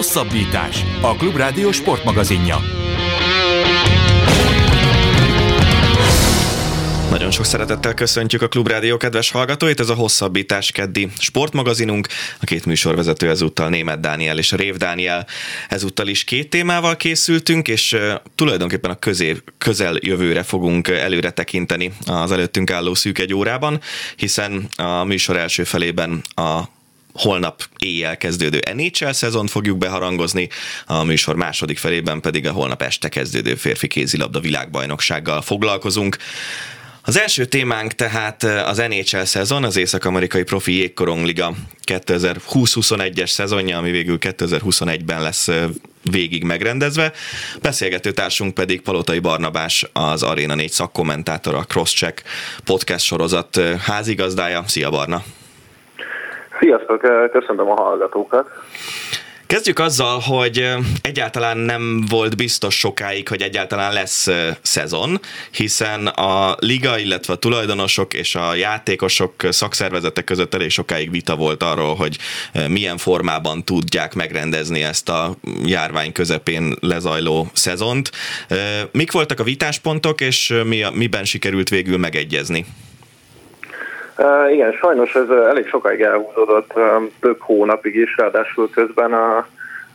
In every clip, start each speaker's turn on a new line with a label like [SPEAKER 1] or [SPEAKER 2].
[SPEAKER 1] Hosszabbítás. A Klubrádió sportmagazinja.
[SPEAKER 2] Nagyon sok szeretettel köszöntjük a Klubrádió kedves hallgatóit, ez a hosszabbítás keddi sportmagazinunk. A két műsorvezető ezúttal Német Dániel és Rév Dániel. Ezúttal is két témával készültünk, és tulajdonképpen a közé, közel jövőre fogunk előre tekinteni az előttünk álló szűk egy órában, hiszen a műsor első felében a holnap éjjel kezdődő NHL szezont fogjuk beharangozni, a műsor második felében pedig a holnap este kezdődő férfi kézilabda világbajnoksággal foglalkozunk. Az első témánk tehát az NHL szezon, az Észak-Amerikai Profi Jégkorongliga 2020-21-es szezonja, ami végül 2021-ben lesz végig megrendezve. Beszélgető társunk pedig Palotai Barnabás, az Arena 4 szakkommentátor, a Crosscheck podcast sorozat házigazdája. Szia Barna!
[SPEAKER 3] Sziasztok, köszönöm a hallgatókat!
[SPEAKER 2] Kezdjük azzal, hogy egyáltalán nem volt biztos sokáig, hogy egyáltalán lesz szezon, hiszen a liga, illetve a tulajdonosok és a játékosok szakszervezetek között elég sokáig vita volt arról, hogy milyen formában tudják megrendezni ezt a járvány közepén lezajló szezont. Mik voltak a vitáspontok, és mi, miben sikerült végül megegyezni?
[SPEAKER 3] Igen, sajnos ez elég sokáig elhúzódott, több hónapig is, ráadásul közben a,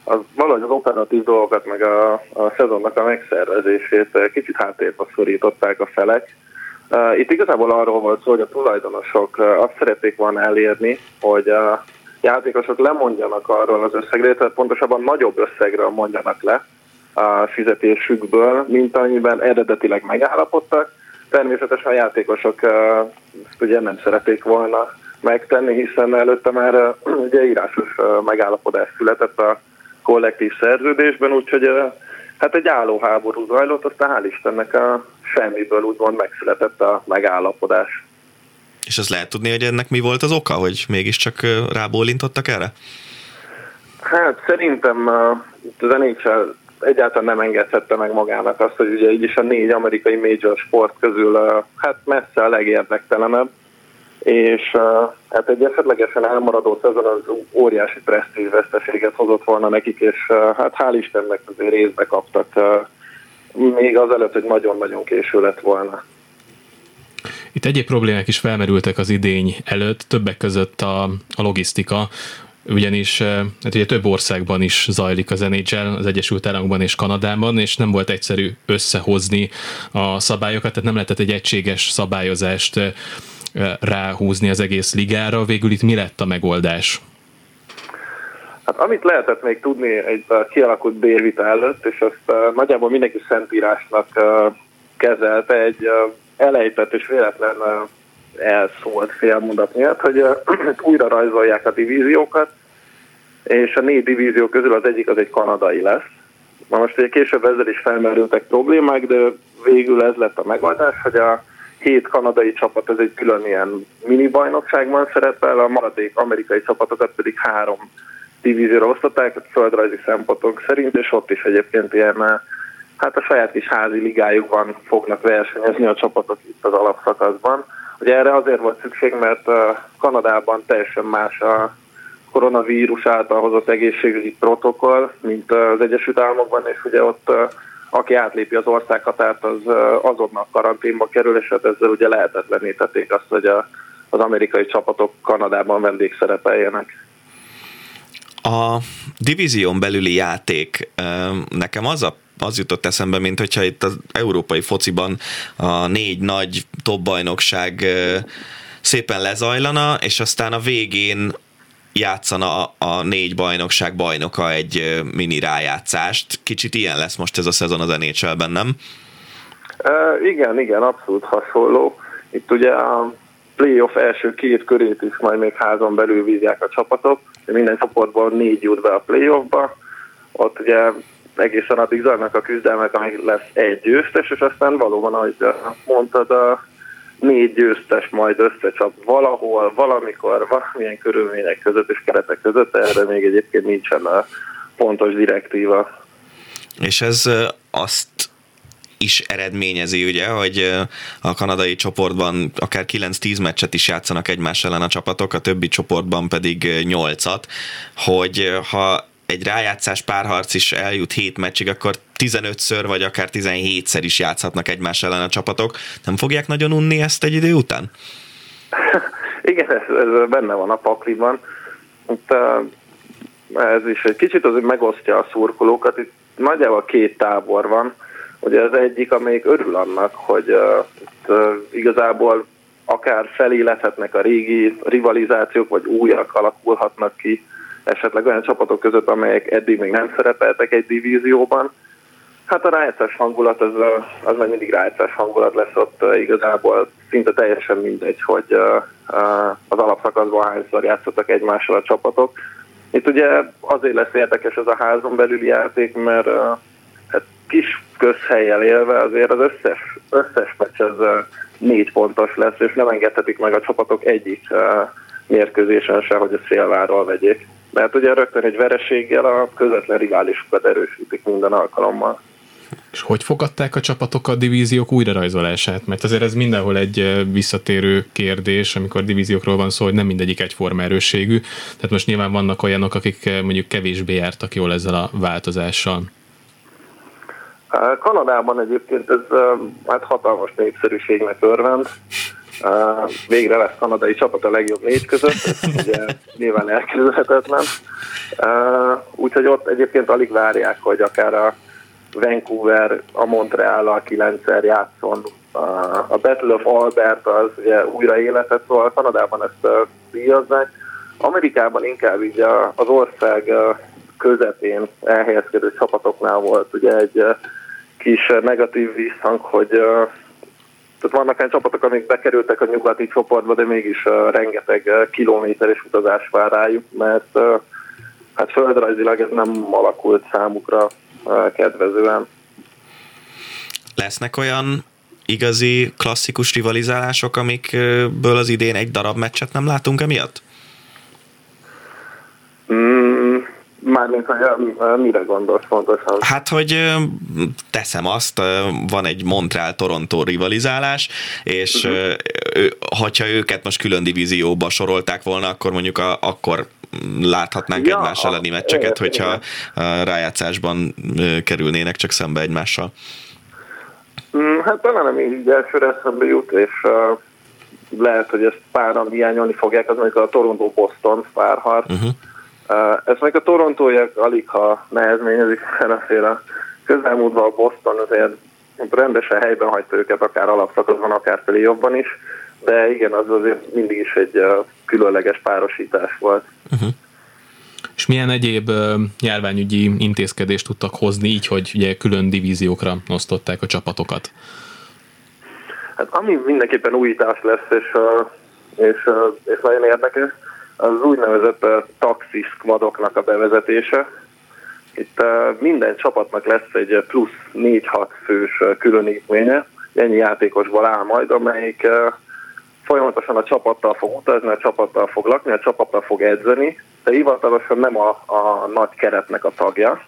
[SPEAKER 3] az, valahogy az operatív dolgokat, meg a, a szezonnak a megszervezését kicsit háttérbe szorították a felek. Itt igazából arról volt szó, hogy a tulajdonosok uh, azt szerették volna elérni, hogy a játékosok lemondjanak arról az összegről, tehát pontosabban nagyobb összegről mondjanak le a fizetésükből, mint amiben eredetileg megállapodtak, Természetesen a játékosok ezt ugye nem szerették volna megtenni, hiszen előtte már ugye írásos megállapodás született a kollektív szerződésben, úgyhogy hát egy állóháború zajlott, aztán hál' Istennek a semmiből úgymond megszületett a megállapodás.
[SPEAKER 2] És azt lehet tudni, hogy ennek mi volt az oka, hogy mégiscsak rábólintottak erre?
[SPEAKER 3] Hát szerintem az NHL egyáltalán nem engedhette meg magának azt, hogy ugye így is a négy amerikai major sport közül hát messze a legérdektelenebb, és hát egy esetlegesen elmaradó szezon az óriási presztízsveszteséget hozott volna nekik, és hát hál' Istennek azért részbe kaptak még azelőtt, hogy nagyon-nagyon késő lett volna.
[SPEAKER 4] Itt egyéb problémák is felmerültek az idény előtt, többek között a, a logisztika ugyanis hát ugye több országban is zajlik az NHL, az Egyesült Államokban és Kanadában, és nem volt egyszerű összehozni a szabályokat, tehát nem lehetett egy egységes szabályozást ráhúzni az egész ligára. Végül itt mi lett a megoldás?
[SPEAKER 3] Hát amit lehetett még tudni egy kialakult bérvita előtt, és azt nagyjából mindenki szentírásnak kezelte, egy elejtett és véletlen elszólt félmondat miatt, hogy újra rajzolják a divíziókat, és a négy divízió közül az egyik az egy kanadai lesz. Na most ugye később ezzel is felmerültek problémák, de végül ez lett a megoldás, hogy a hét kanadai csapat ez egy külön ilyen mini bajnokságban szerepel, a maradék amerikai csapatokat pedig három divízióra osztották, földrajzi szempontok szerint, és ott is egyébként ilyen hát a saját kis házi ligájukban fognak versenyezni a csapatok itt az alapszakaszban. Ugye erre azért volt szükség, mert Kanadában teljesen más a koronavírus által hozott egészségügyi protokoll, mint az Egyesült Államokban, és ugye ott aki átlépi az országhatárt, az azonnal karanténba kerül, és hát ezzel ugye lehetetlenítették azt, hogy a, az amerikai csapatok Kanadában vendégszerepeljenek.
[SPEAKER 2] A divízión belüli játék nekem az a az jutott eszembe, mint hogyha itt az európai fociban a négy nagy top bajnokság szépen lezajlana, és aztán a végén játszana a négy bajnokság bajnoka egy mini rájátszást. Kicsit ilyen lesz most ez a szezon az NHL-ben, nem?
[SPEAKER 3] Uh, igen, igen, abszolút hasonló. Itt ugye a playoff első két körét is majd még házon belül vízják a csapatok. Minden csoportból négy jut be a playoffba. Ott ugye egészen addig zajlanak a küzdelmek, amíg lesz egy győztes, és aztán valóban, ahogy mondtad, a négy győztes majd összecsap valahol, valamikor, valamilyen körülmények között és keretek között, erre még egyébként nincsen a pontos direktíva.
[SPEAKER 2] És ez azt is eredményezi, ugye, hogy a kanadai csoportban akár 9-10 meccset is játszanak egymás ellen a csapatok, a többi csoportban pedig 8-at, hogy ha egy rájátszás párharc is eljut 7 meccsig, akkor 15-ször vagy akár 17-szer is játszhatnak egymás ellen a csapatok. Nem fogják nagyon unni ezt egy idő után?
[SPEAKER 3] Igen, ez, ez benne van a pakliban. Itt, ez is egy kicsit azért megosztja a szurkolókat. Itt nagyjából két tábor van. Ugye az egyik, amelyik örül annak, hogy uh, itt, uh, igazából akár felélethetnek a régi rivalizációk, vagy újak alakulhatnak ki, esetleg olyan csapatok között, amelyek eddig még nem szerepeltek egy divízióban. Hát a rájátszás hangulat, az, az meg mindig rájátszás hangulat lesz ott igazából szinte teljesen mindegy, hogy az alapszakaszban hányszor játszottak egymással a csapatok. Itt ugye azért lesz érdekes ez a házon belüli játék, mert hát kis közhelyel élve azért az összes, összes meccs az négy pontos lesz, és nem engedhetik meg a csapatok egyik mérkőzésen se, hogy a szélváról vegyék. Mert ugye rögtön egy vereséggel a közvetlen riválisokat erősítik minden alkalommal.
[SPEAKER 4] És hogy fogadták a csapatok a divíziók újrarajzolását? Mert azért ez mindenhol egy visszatérő kérdés, amikor divíziókról van szó, hogy nem mindegyik egyforma erősségű. Tehát most nyilván vannak olyanok, akik mondjuk kevésbé jártak jól ezzel a változással.
[SPEAKER 3] Kanadában egyébként ez hát hatalmas népszerűségnek örvend. Végre lesz kanadai csapat a legjobb négy között, ez ugye nyilván elkerülhetetlen. Úgyhogy ott egyébként alig várják, hogy akár a Vancouver a Montreal-al kilencszer játszon. A Battle of Albert az ugye újra életet, szóval Kanadában ezt díjazzák. Amerikában inkább így az ország közepén elhelyezkedő csapatoknál volt ugye egy kis negatív visszhang, hogy tehát vannak olyan csapatok, amik bekerültek a nyugati csoportba, de mégis rengeteg kilométeres utazás vár rájuk, mert hát földrajzilag ez nem alakult számukra kedvezően.
[SPEAKER 2] Lesznek olyan igazi klasszikus rivalizálások, amikből az idén egy darab meccset nem látunk emiatt?
[SPEAKER 3] Mm, Mármint, hogy mire gondolsz pontosan?
[SPEAKER 2] Hát, hogy teszem azt, van egy Montreal-Toronto rivalizálás, és uh-huh. hogyha őket most külön divízióba sorolták volna, akkor mondjuk a, akkor láthatnánk ja, egymás elleni meccseket, hogyha rájátszásban kerülnének csak szembe egymással.
[SPEAKER 3] Mm, hát talán nem így elsőre eszembe jut, és uh, lehet, hogy ezt páran hiányolni fogják, az mondjuk a Toronto-Boston párharc. Uh-huh Uh, ezt meg a torontóiak alig ha nehezményezik fel azért a közelmúltban a Boston azért rendesen helyben hagyta őket, akár alapszakaszban, akár felé jobban is, de igen, az azért mindig is egy különleges párosítás volt. Uh-huh.
[SPEAKER 4] És milyen egyéb járványügyi intézkedést tudtak hozni így, hogy ugye külön divíziókra osztották a csapatokat?
[SPEAKER 3] Hát ami mindenképpen újítás lesz, és, és, és nagyon érdekes, az úgynevezett taxis squadoknak a bevezetése. Itt minden csapatnak lesz egy plusz 4-6 fős különítménye, ennyi játékosból áll majd, amelyik folyamatosan a csapattal fog utazni, a csapattal fog lakni, a csapattal fog edzeni, de hivatalosan nem a, a nagy keretnek a tagja.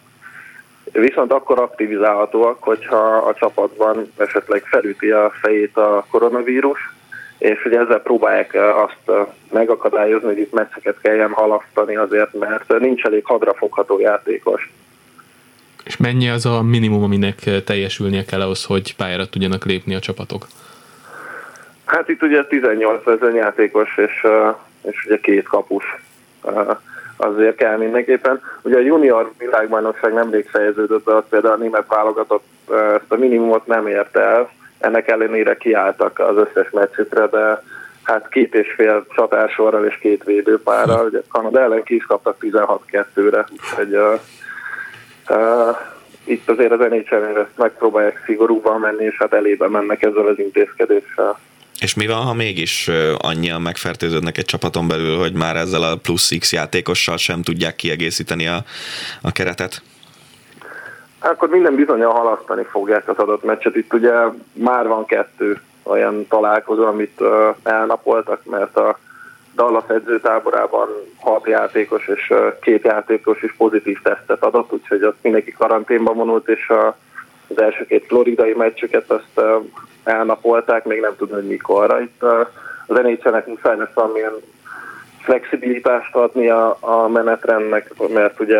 [SPEAKER 3] Viszont akkor aktivizálhatóak, hogyha a csapatban esetleg felüti a fejét a koronavírus, és hogy ezzel próbálják azt megakadályozni, hogy itt meccseket kelljen halasztani azért, mert nincs elég hadrafogható játékos.
[SPEAKER 4] És mennyi az a minimum, aminek teljesülnie kell ahhoz, hogy pályára tudjanak lépni a csapatok?
[SPEAKER 3] Hát itt ugye 18 ezer játékos, és, és ugye két kapus azért kell mindenképpen. Ugye a junior világbajnokság nemrég fejeződött de az például a német válogatott ezt a minimumot nem érte el, ennek ellenére kiálltak az összes meccsükre, de hát két és fél csatársorral és két védőpárral, ugye Kanada ellen ki is kaptak 16-2-re, úgyhogy uh, uh, itt azért az nhl ezt megpróbálják szigorúban menni, és hát elébe mennek ezzel az intézkedéssel.
[SPEAKER 2] És mi van, ha mégis annyian megfertőződnek egy csapaton belül, hogy már ezzel a plusz X játékossal sem tudják kiegészíteni a, a keretet?
[SPEAKER 3] Akkor minden bizonyal halasztani fogják az adott meccset. Itt ugye már van kettő olyan találkozó, amit elnapoltak, mert a Dallas edzőtáborában hat játékos és két játékos is pozitív tesztet adott, úgyhogy ott mindenki karanténba vonult, és az első két floridai meccsüket azt elnapolták, még nem tudom, hogy mikorra. Itt az NHL-nek muszáj lesz valamilyen flexibilitást adni a, a menetrendnek, mert ugye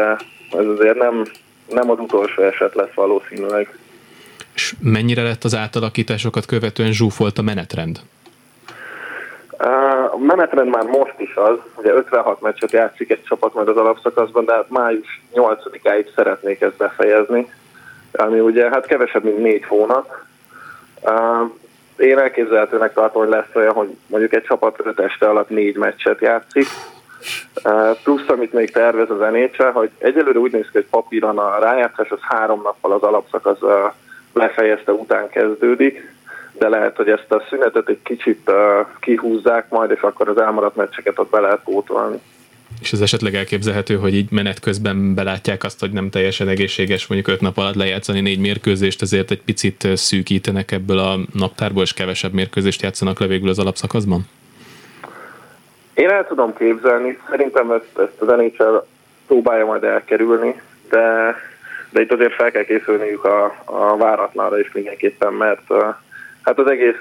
[SPEAKER 3] ez azért nem, nem az utolsó eset lesz valószínűleg.
[SPEAKER 4] És mennyire lett az átalakításokat követően zsúfolt a menetrend?
[SPEAKER 3] A menetrend már most is az, ugye 56 meccset játszik egy csapat majd az alapszakaszban, de hát május 8-áig szeretnék ezt befejezni, ami ugye hát kevesebb, mint négy hónap. Én elképzelhetőnek tartom, hogy lesz olyan, hogy mondjuk egy csapat 5 este alatt négy meccset játszik, Plusz, amit még tervez az NHL, hogy egyelőre úgy néz ki, hogy papíron a rájátszás az három nappal az alapszakasz lefejezte után kezdődik, de lehet, hogy ezt a szünetet egy kicsit kihúzzák majd, és akkor az elmaradt meccseket ott be lehet pótolni.
[SPEAKER 4] És ez esetleg elképzelhető, hogy így menet közben belátják azt, hogy nem teljesen egészséges mondjuk öt nap alatt lejátszani négy mérkőzést, ezért egy picit szűkítenek ebből a naptárból, és kevesebb mérkőzést játszanak le végül az alapszakaszban?
[SPEAKER 3] Én el tudom képzelni, szerintem ezt, ezt az NHL próbálja majd elkerülni, de, de itt azért fel kell készülniük a, a váratlanra is mindenképpen, mert hát az egész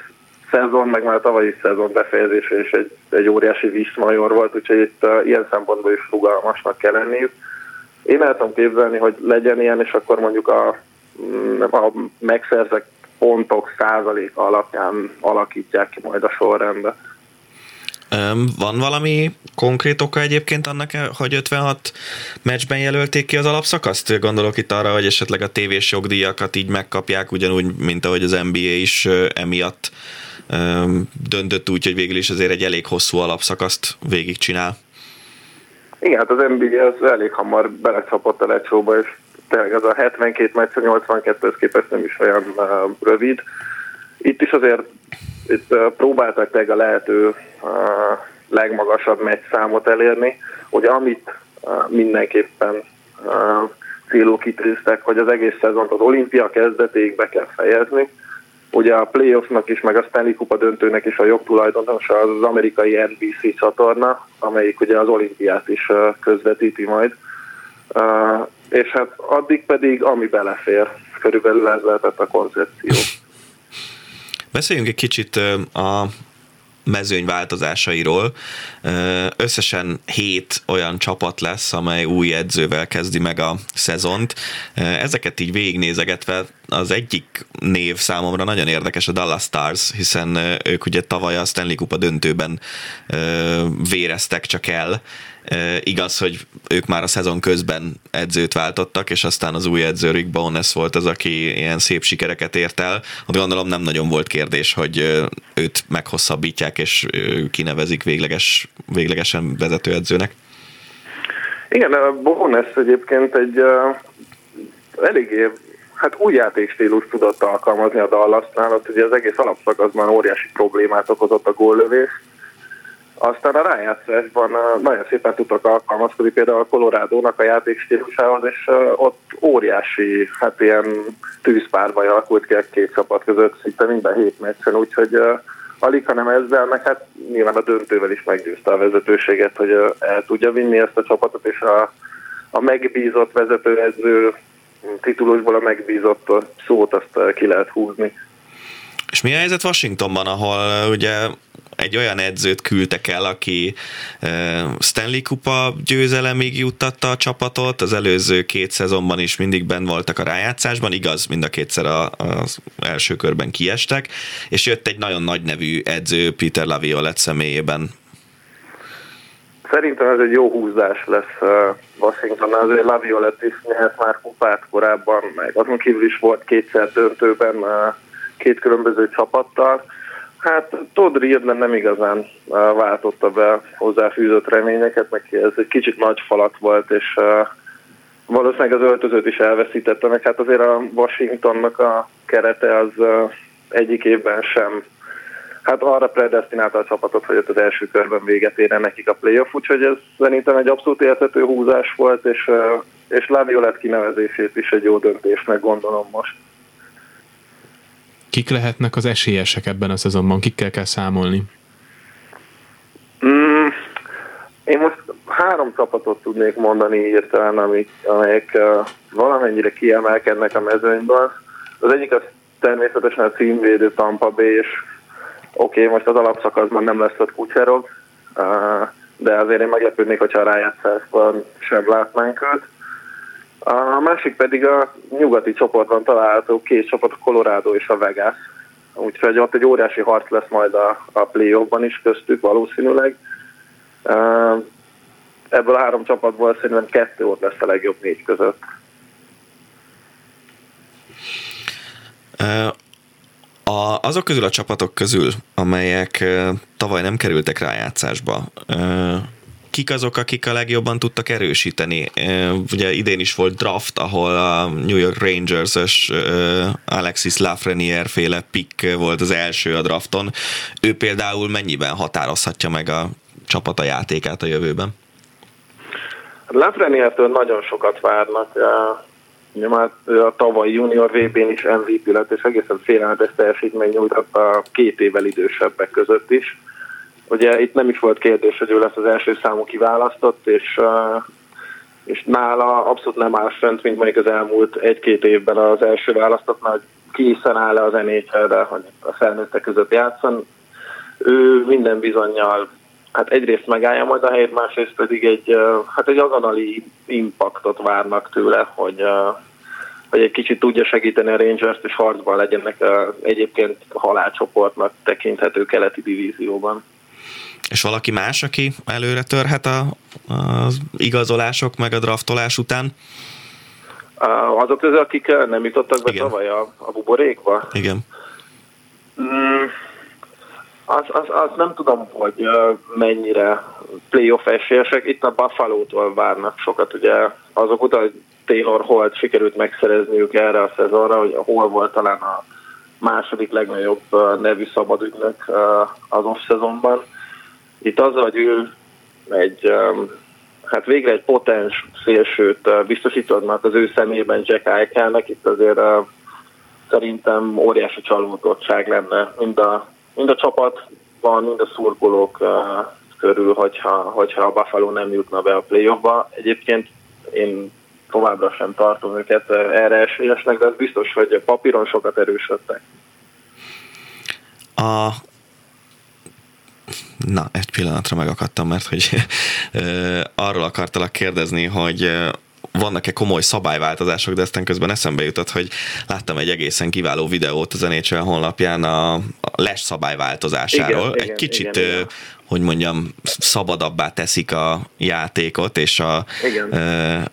[SPEAKER 3] szezon, meg már a tavalyi szezon befejezése is egy, egy óriási viszmajor volt, úgyhogy itt uh, ilyen szempontból is rugalmasnak kell lenniük. Én el tudom képzelni, hogy legyen ilyen, és akkor mondjuk a, mm, a megszerzett pontok százalék alapján alakítják ki majd a sorrendbe.
[SPEAKER 2] Van valami konkrét oka egyébként annak, hogy 56 meccsben jelölték ki az alapszakaszt? Gondolok itt arra, hogy esetleg a tévés jogdíjakat így megkapják, ugyanúgy, mint ahogy az NBA is emiatt döntött úgy, hogy végül is azért egy elég hosszú alapszakaszt végigcsinál.
[SPEAKER 3] Igen, hát az NBA az elég hamar belecsapott a lecsóba, és tényleg az a 72 meccs, a 82 képest nem is olyan rövid. Itt is azért itt próbáltak tényleg a lehető legmagasabb meccs számot elérni, hogy amit mindenképpen célul kitűztek, hogy az egész szezont az olimpia kezdetéig be kell fejezni, Ugye a playoffnak is, meg a Stanley Kupa döntőnek is a jogtulajdonosa az, az amerikai NBC csatorna, amelyik ugye az olimpiát is közvetíti majd. És hát addig pedig, ami belefér, körülbelül ez lehetett a koncepció.
[SPEAKER 2] Beszéljünk egy kicsit a mezőny változásairól. Összesen hét olyan csapat lesz, amely új edzővel kezdi meg a szezont. Ezeket így végignézegetve az egyik név számomra nagyon érdekes a Dallas Stars, hiszen ők ugye tavaly a Stanley Kupa döntőben véreztek csak el, igaz, hogy ők már a szezon közben edzőt váltottak, és aztán az új edző Rick Bowness volt az, aki ilyen szép sikereket ért el. Ott gondolom nem nagyon volt kérdés, hogy őt meghosszabbítják, és kinevezik végleges, véglegesen vezetőedzőnek.
[SPEAKER 3] Igen, a Bowness egyébként egy uh, eléggé hát új játékstílus tudott alkalmazni a Dallasnál, ott ugye az egész alapszakaszban óriási problémát okozott a góllövés, aztán a rájátszásban nagyon szépen tudtak alkalmazkodni például a Colorado-nak a játékstílusához, és ott óriási, hát ilyen tűzpárbaj alakult ki a két csapat között szinte minden hét meccsen, úgyhogy alig, hanem ezzel, meg hát nyilván a döntővel is meggyőzte a vezetőséget, hogy el tudja vinni ezt a csapatot, és a, a megbízott vezetőedző titulusból a megbízott szót azt ki lehet húzni.
[SPEAKER 2] És mi a helyzet Washingtonban, ahol ugye egy olyan edzőt küldtek el, aki Stanley Kupa győzelemig juttatta a csapatot, az előző két szezonban is mindig ben voltak a rájátszásban, igaz, mind a kétszer az első körben kiestek, és jött egy nagyon nagy nevű edző Peter Laviolette személyében.
[SPEAKER 3] Szerintem ez egy jó húzás lesz Washington, azért Laviolette is nyert már kupát korábban, meg azon kívül is volt kétszer döntőben két különböző csapattal, Hát Todd Riedlen nem igazán váltotta be hozzáfűzött reményeket, meg ez egy kicsit nagy falat volt, és valószínűleg az öltözőt is elveszítette, meg hát azért a Washingtonnak a kerete az egyik évben sem hát arra predestinálta a csapatot, hogy ott az első körben véget érne nekik a playoff, úgyhogy ez szerintem egy abszolút értető húzás volt, és, és Laviolett kinevezését is egy jó döntésnek gondolom most.
[SPEAKER 4] Kik lehetnek az esélyesek ebben a szezonban? Kikkel kell számolni?
[SPEAKER 3] Mm, én most három csapatot tudnék mondani hirtelen, amik, amelyek uh, valamennyire kiemelkednek a mezőnyből. Az egyik az természetesen a címvédő Tampa Bay, és oké, okay, most az alapszakaszban nem lesz ott Kucserog, uh, de azért én meglepődnék, hogyha a rájátszásban sem látnánk őt. A másik pedig a nyugati csoportban található két csapat, a Colorado és a Vegas. Úgyhogy ott egy óriási harc lesz majd a, a play-offban is köztük valószínűleg. Ebből a három csapatból szerintem kettő ott lesz a legjobb négy között.
[SPEAKER 2] A, azok közül a csapatok közül, amelyek tavaly nem kerültek rájátszásba, kik azok, akik a legjobban tudtak erősíteni? Ugye idén is volt draft, ahol a New York Rangers-ös Alexis Lafreniere féle pick volt az első a drafton. Ő például mennyiben határozhatja meg a csapata játékát a jövőben?
[SPEAKER 3] Lafreniere-től nagyon sokat várnak. Ugye már a tavalyi junior VB-n is MVP lett, és egészen félelmetes teljesítmény nyújtott a két évvel idősebbek között is. Ugye itt nem is volt kérdés, hogy ő lesz az első számú kiválasztott, és, és nála abszolút nem áll fönt, mint mondjuk az elmúlt egy-két évben az első választottnál, hogy készen áll-e az nhl hogy a felnőttek között játszon. Ő minden bizonyal hát egyrészt megállja majd a helyét, másrészt pedig egy, hát egy azonnali impaktot várnak tőle, hogy, hogy egy kicsit tudja segíteni a Rangers-t, és harcban legyenek egyébként halálcsoportnak tekinthető keleti divízióban.
[SPEAKER 2] És valaki más, aki előre törhet a, az igazolások meg a draftolás után?
[SPEAKER 3] Azok közül, akik nem jutottak be tavaly a, a buborékba?
[SPEAKER 2] Igen.
[SPEAKER 3] Mm, az, az, az nem tudom, hogy mennyire playoff esélyesek. Itt a Buffalo-tól várnak sokat, ugye azok után, hogy Taylor Holt sikerült megszerezniük erre a szezonra, hogy hol volt talán a második legnagyobb nevű szabadügynök az off-szezonban. Itt az, hogy ő egy, hát végre egy potens szélsőt biztosítottnak az ő szemében Jack Eichelnek, itt azért szerintem óriási csalódottság lenne mind a, mind a csapatban, mind a szurkolók körül, hogyha, hogyha a Buffalo nem jutna be a playoffba. Egyébként én továbbra sem tartom őket erre esélyesnek, de az biztos, hogy papíron sokat erősödtek.
[SPEAKER 2] A Na, egy pillanatra megakadtam, mert hogy arról akartalak kérdezni, hogy vannak-e komoly szabályváltozások, de aztán közben eszembe jutott, hogy láttam egy egészen kiváló videót az NHL honlapján a les szabályváltozásáról. Igen, egy igen, kicsit, igen, igen. Hogy mondjam, szabadabbá teszik a játékot, és a, igen.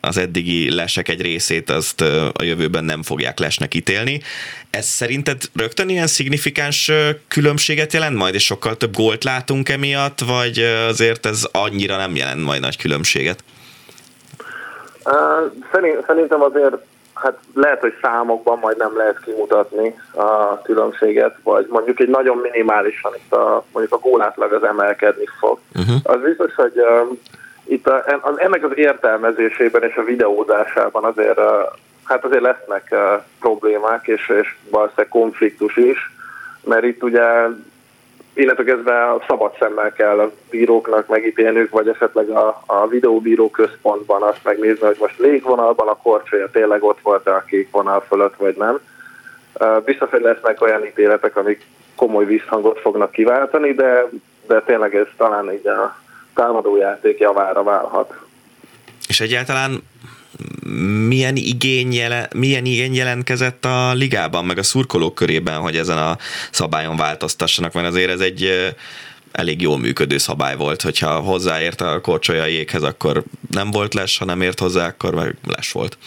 [SPEAKER 2] az eddigi lesek egy részét azt a jövőben nem fogják lesnek ítélni. Ez szerinted rögtön ilyen szignifikáns különbséget jelent majd, és sokkal több gólt látunk emiatt, vagy azért ez annyira nem jelent majd nagy különbséget?
[SPEAKER 3] Szerintem azért hát lehet, hogy számokban majd nem lehet kimutatni a különbséget, vagy mondjuk egy nagyon minimálisan itt a, mondjuk a gólátlag az emelkedni fog. Uh-huh. Az biztos, hogy uh, itt a, ennek az értelmezésében és a videózásában azért, uh, hát azért lesznek uh, problémák, és, és valószínűleg konfliktus is, mert itt ugye illetve kezdve a szabad szemmel kell a bíróknak megítélnünk, vagy esetleg a, a videóbíró központban azt megnézni, hogy most légvonalban a korcsolya tényleg ott volt-e a kék vonal fölött, vagy nem. Biztos, hogy lesznek olyan ítéletek, amik komoly visszhangot fognak kiváltani, de, de tényleg ez talán így a támadójáték javára válhat.
[SPEAKER 2] És egyáltalán milyen igény, jelen, milyen igény jelentkezett a ligában, meg a szurkolók körében, hogy ezen a szabályon változtassanak, mert azért ez egy elég jól működő szabály volt, hogyha hozzáért a korcsolya jéghez, akkor nem volt les, ha nem ért hozzá, akkor meg les volt.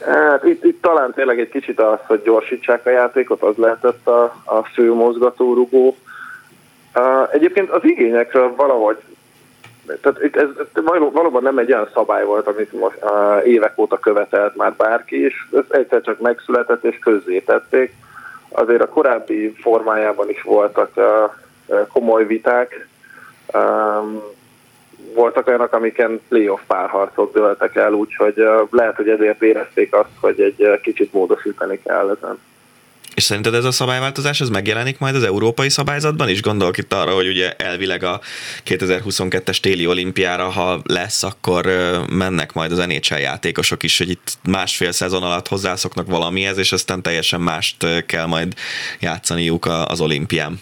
[SPEAKER 3] Hát itt, itt talán tényleg egy kicsit az, hogy gyorsítsák a játékot, az lehetett a, a fő mozgatórugó. Egyébként az igényekről valahogy tehát ez, valóban nem egy olyan szabály volt, amit most évek óta követelt már bárki, és ez egyszer csak megszületett és közzétették. Azért a korábbi formájában is voltak komoly viták, voltak olyanok, amiken playoff párharcok dőltek el, úgyhogy uh, lehet, hogy ezért érezték azt, hogy egy kicsit módosítani kell ezen.
[SPEAKER 2] És szerinted ez a szabályváltozás ez megjelenik majd az európai szabályzatban is? Gondolok itt arra, hogy ugye elvileg a 2022-es téli olimpiára, ha lesz, akkor mennek majd az NHL játékosok is, hogy itt másfél szezon alatt hozzászoknak valamihez, és aztán teljesen mást kell majd játszaniuk az olimpián.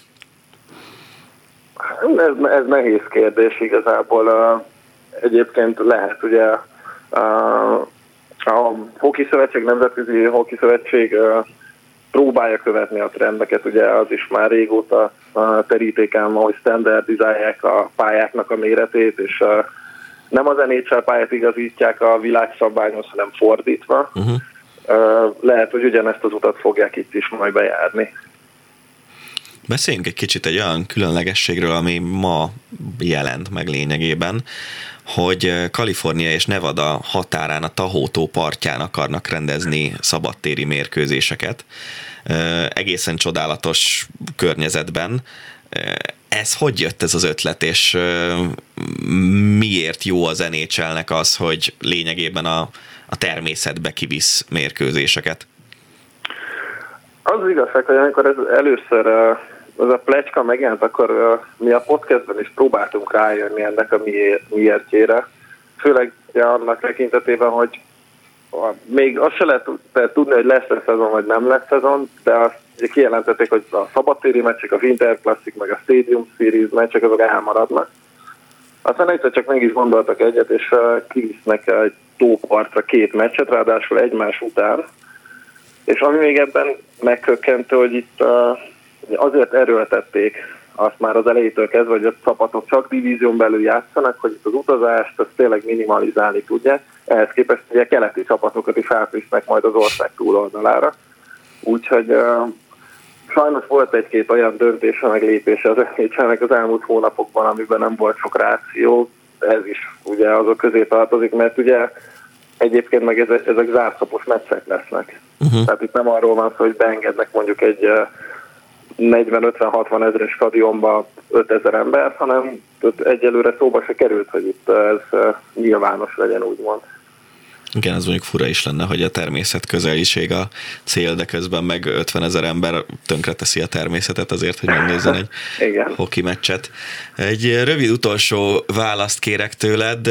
[SPEAKER 3] Ez, ez nehéz kérdés igazából. Egyébként lehet ugye a Hoki Szövetség, Nemzetközi Hoki Szövetség próbálja követni a trendeket, ugye az is már régóta terítéken van, hogy standardizálják a pályáknak a méretét, és nem az NHL pályát igazítják a világszabályhoz, hanem fordítva. Uh-huh. Lehet, hogy ugyanezt az utat fogják itt is majd bejárni.
[SPEAKER 2] Beszéljünk egy kicsit egy olyan különlegességről, ami ma jelent meg lényegében, hogy Kalifornia és Nevada határán a Tahótó partján akarnak rendezni szabadtéri mérkőzéseket. Egészen csodálatos környezetben. Ez hogy jött ez az ötlet, és miért jó az nhl az, hogy lényegében a, a természetbe kivisz mérkőzéseket?
[SPEAKER 3] Az igazság, hogy amikor ez először az a plecska megjelent, akkor mi a podcastben is próbáltunk rájönni ennek a miértjére. Főleg annak tekintetében, hogy még azt se lehet tudni, hogy lesz a szezon, vagy nem lesz szezon, de azt ugye kijelentették, hogy a szabadtéri meccsek, a Winter Classic, meg a Stadium Series meccsek, azok elmaradnak. Aztán egyszer csak meg is gondoltak egyet, és kivisznek egy tópartra két meccset, ráadásul egymás után. És ami még ebben megkökkentő, hogy itt azért erőltették azt már az elejétől kezdve, hogy a csapatok csak divízión belül játszanak, hogy itt az utazást azt tényleg minimalizálni tudják. Ehhez képest ugye keleti csapatokat is átvisznek majd az ország túloldalára. Úgyhogy uh, sajnos volt egy-két olyan döntése, meg lépése az nhl az elmúlt hónapokban, amiben nem volt sok ráció. Ez is ugye azok közé tartozik, mert ugye egyébként meg ezek, ezek zárszapos meccsek lesznek. Uh-huh. Tehát itt nem arról van szó, hogy beengednek mondjuk egy uh, 40-50-60 ezeres stadionba 5000 ember, hanem egyelőre szóba se került, hogy itt ez nyilvános legyen, úgymond.
[SPEAKER 2] Igen, ez mondjuk fura is lenne, hogy a természet közeliség a cél, de közben meg 50 ezer ember tönkreteszi a természetet azért, hogy megnézzen egy Igen. hoki meccset. Egy rövid utolsó választ kérek tőled.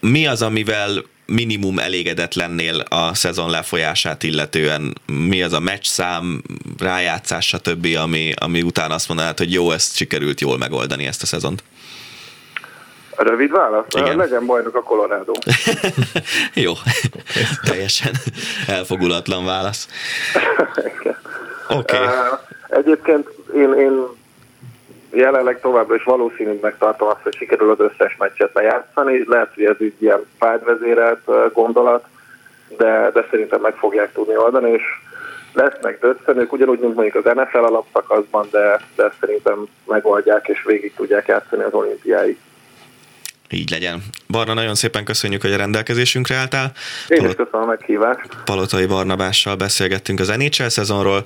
[SPEAKER 2] Mi az, amivel minimum elégedetlennél a szezon lefolyását illetően? Mi az a meccs szám, rájátszás, stb., ami, ami után azt mondanád, hogy jó, ezt sikerült jól megoldani ezt a szezont?
[SPEAKER 3] Rövid válasz? Igen. Legyen bajnok a Colorado.
[SPEAKER 2] jó, teljesen elfogulatlan válasz. Oké. Okay.
[SPEAKER 3] Egyébként én, én jelenleg továbbra is valószínűnek tartom azt, hogy sikerül az összes meccset lejátszani. Lehet, hogy ez így ilyen fájdvezérelt gondolat, de, de szerintem meg fogják tudni oldani, és lesznek döccenők, ugyanúgy, mint mondjuk az NFL alapszakaszban, de, de szerintem megoldják és végig tudják játszani az olimpiáig.
[SPEAKER 2] Így legyen. Barna, nagyon szépen köszönjük, hogy a rendelkezésünkre álltál.
[SPEAKER 3] Én Palot- is köszönöm a meghívást.
[SPEAKER 2] Palotai Barnabással beszélgettünk az NHL szezonról,